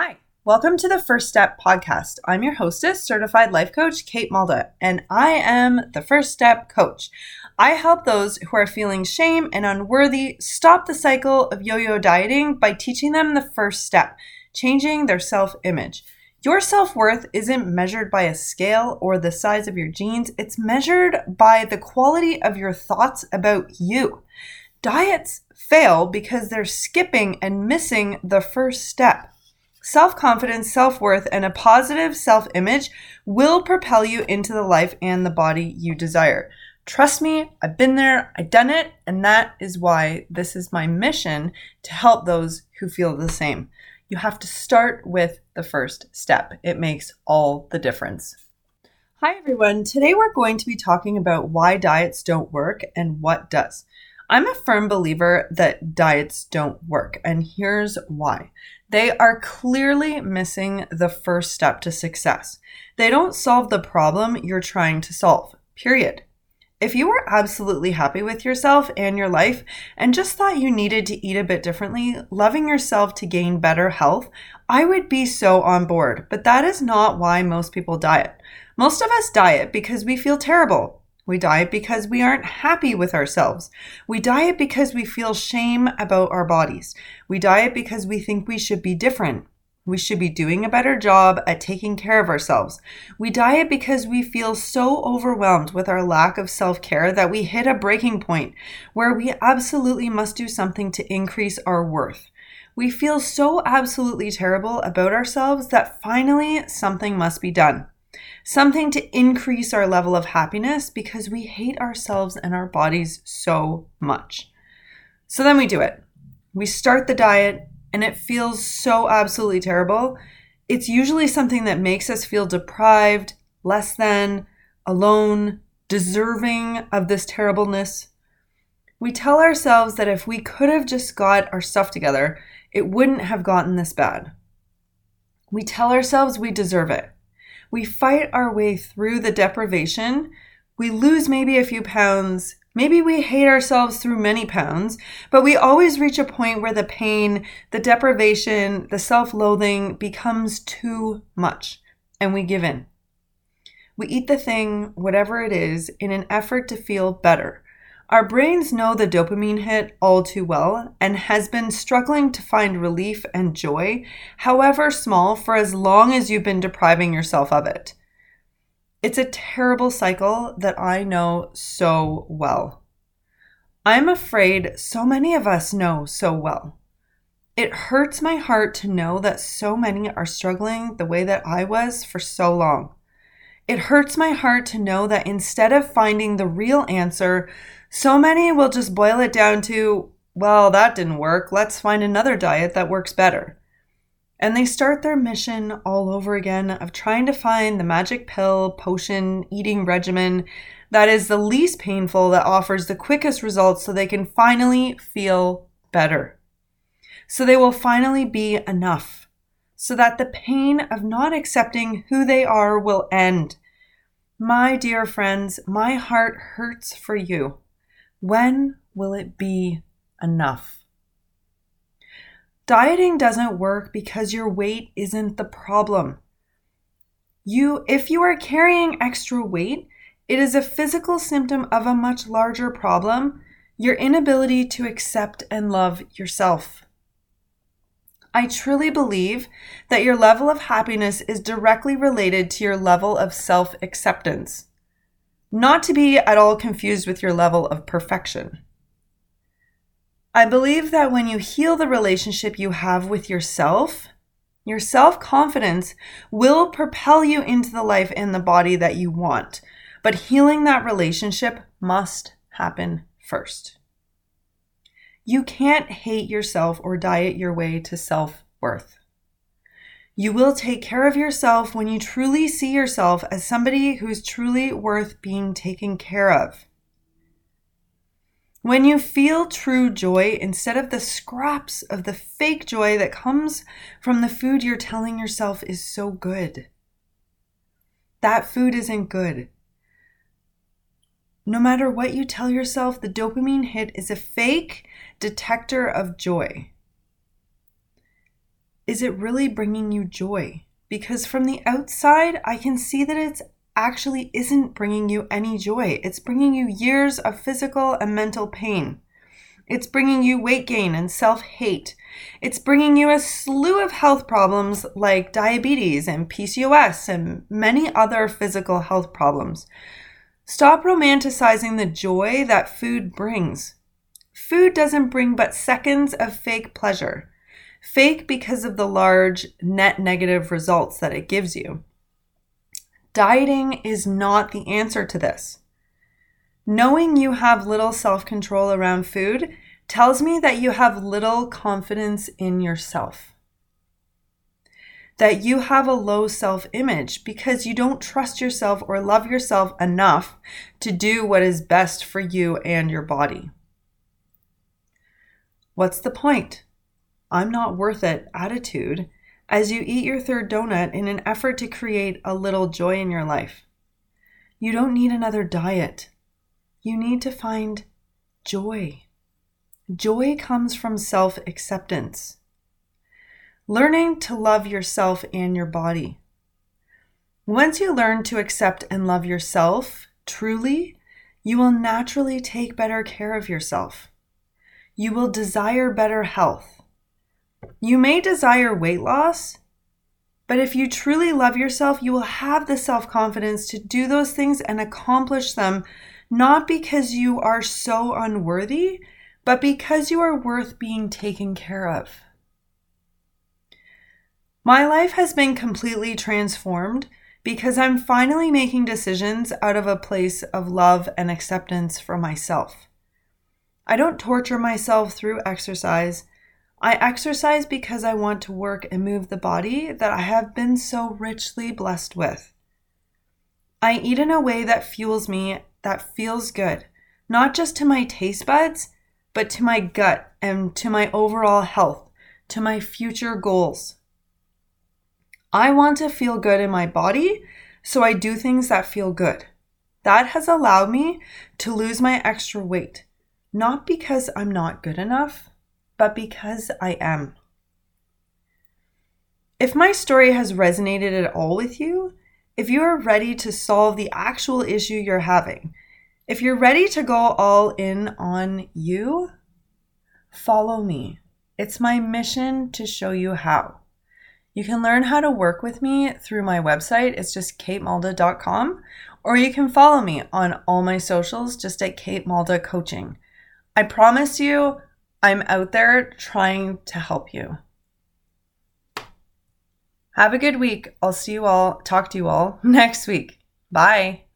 Hi, welcome to the First Step podcast. I'm your hostess, certified life coach Kate Malda, and I am the First Step coach. I help those who are feeling shame and unworthy stop the cycle of yo yo dieting by teaching them the first step, changing their self image. Your self worth isn't measured by a scale or the size of your jeans, it's measured by the quality of your thoughts about you. Diets fail because they're skipping and missing the first step. Self confidence, self worth, and a positive self image will propel you into the life and the body you desire. Trust me, I've been there, I've done it, and that is why this is my mission to help those who feel the same. You have to start with the first step, it makes all the difference. Hi, everyone. Today we're going to be talking about why diets don't work and what does. I'm a firm believer that diets don't work, and here's why. They are clearly missing the first step to success. They don't solve the problem you're trying to solve, period. If you were absolutely happy with yourself and your life and just thought you needed to eat a bit differently, loving yourself to gain better health, I would be so on board. But that is not why most people diet. Most of us diet because we feel terrible. We diet because we aren't happy with ourselves. We diet because we feel shame about our bodies. We diet because we think we should be different. We should be doing a better job at taking care of ourselves. We diet because we feel so overwhelmed with our lack of self care that we hit a breaking point where we absolutely must do something to increase our worth. We feel so absolutely terrible about ourselves that finally something must be done. Something to increase our level of happiness because we hate ourselves and our bodies so much. So then we do it. We start the diet and it feels so absolutely terrible, it's usually something that makes us feel deprived, less than, alone, deserving of this terribleness. We tell ourselves that if we could have just got our stuff together, it wouldn't have gotten this bad. We tell ourselves we deserve it. We fight our way through the deprivation. We lose maybe a few pounds, Maybe we hate ourselves through many pounds, but we always reach a point where the pain, the deprivation, the self loathing becomes too much, and we give in. We eat the thing, whatever it is, in an effort to feel better. Our brains know the dopamine hit all too well and has been struggling to find relief and joy, however small, for as long as you've been depriving yourself of it. It's a terrible cycle that I know so well. I'm afraid so many of us know so well. It hurts my heart to know that so many are struggling the way that I was for so long. It hurts my heart to know that instead of finding the real answer, so many will just boil it down to, well, that didn't work. Let's find another diet that works better. And they start their mission all over again of trying to find the magic pill, potion, eating regimen that is the least painful, that offers the quickest results so they can finally feel better. So they will finally be enough, so that the pain of not accepting who they are will end. My dear friends, my heart hurts for you. When will it be enough? Dieting doesn't work because your weight isn't the problem. You if you are carrying extra weight, it is a physical symptom of a much larger problem, your inability to accept and love yourself. I truly believe that your level of happiness is directly related to your level of self acceptance, not to be at all confused with your level of perfection. I believe that when you heal the relationship you have with yourself, your self confidence will propel you into the life and the body that you want. But healing that relationship must happen first. You can't hate yourself or diet your way to self worth. You will take care of yourself when you truly see yourself as somebody who's truly worth being taken care of. When you feel true joy instead of the scraps of the fake joy that comes from the food you're telling yourself is so good. That food isn't good. No matter what you tell yourself, the dopamine hit is a fake detector of joy. is it really bringing you joy? Because from the outside, I can see that it's actually isn't bringing you any joy. It's bringing you years of physical and mental pain. It's bringing you weight gain and self hate. It's bringing you a slew of health problems like diabetes and PCOS and many other physical health problems. Stop romanticizing the joy that food brings. Food doesn't bring but seconds of fake pleasure. Fake because of the large net negative results that it gives you. Dieting is not the answer to this. Knowing you have little self control around food tells me that you have little confidence in yourself. That you have a low self image because you don't trust yourself or love yourself enough to do what is best for you and your body. What's the point? I'm not worth it attitude as you eat your third donut in an effort to create a little joy in your life. You don't need another diet. You need to find joy. Joy comes from self acceptance. Learning to love yourself and your body. Once you learn to accept and love yourself truly, you will naturally take better care of yourself. You will desire better health you may desire weight loss, but if you truly love yourself, you will have the self confidence to do those things and accomplish them, not because you are so unworthy, but because you are worth being taken care of. My life has been completely transformed because I'm finally making decisions out of a place of love and acceptance for myself. I don't torture myself through exercise I exercise because I want to work and move the body that I have been so richly blessed with. I eat in a way that fuels me, that feels good, not just to my taste buds, but to my gut and to my overall health, to my future goals. I want to feel good in my body, so I do things that feel good. That has allowed me to lose my extra weight, not because I'm not good enough, but because I am. If my story has resonated at all with you, if you are ready to solve the actual issue you're having, if you're ready to go all in on you, follow me. It's my mission to show you how. You can learn how to work with me through my website. It's just katemalda.com, or you can follow me on all my socials just at Kate Malda Coaching. I promise you, I'm out there trying to help you. Have a good week. I'll see you all, talk to you all next week. Bye.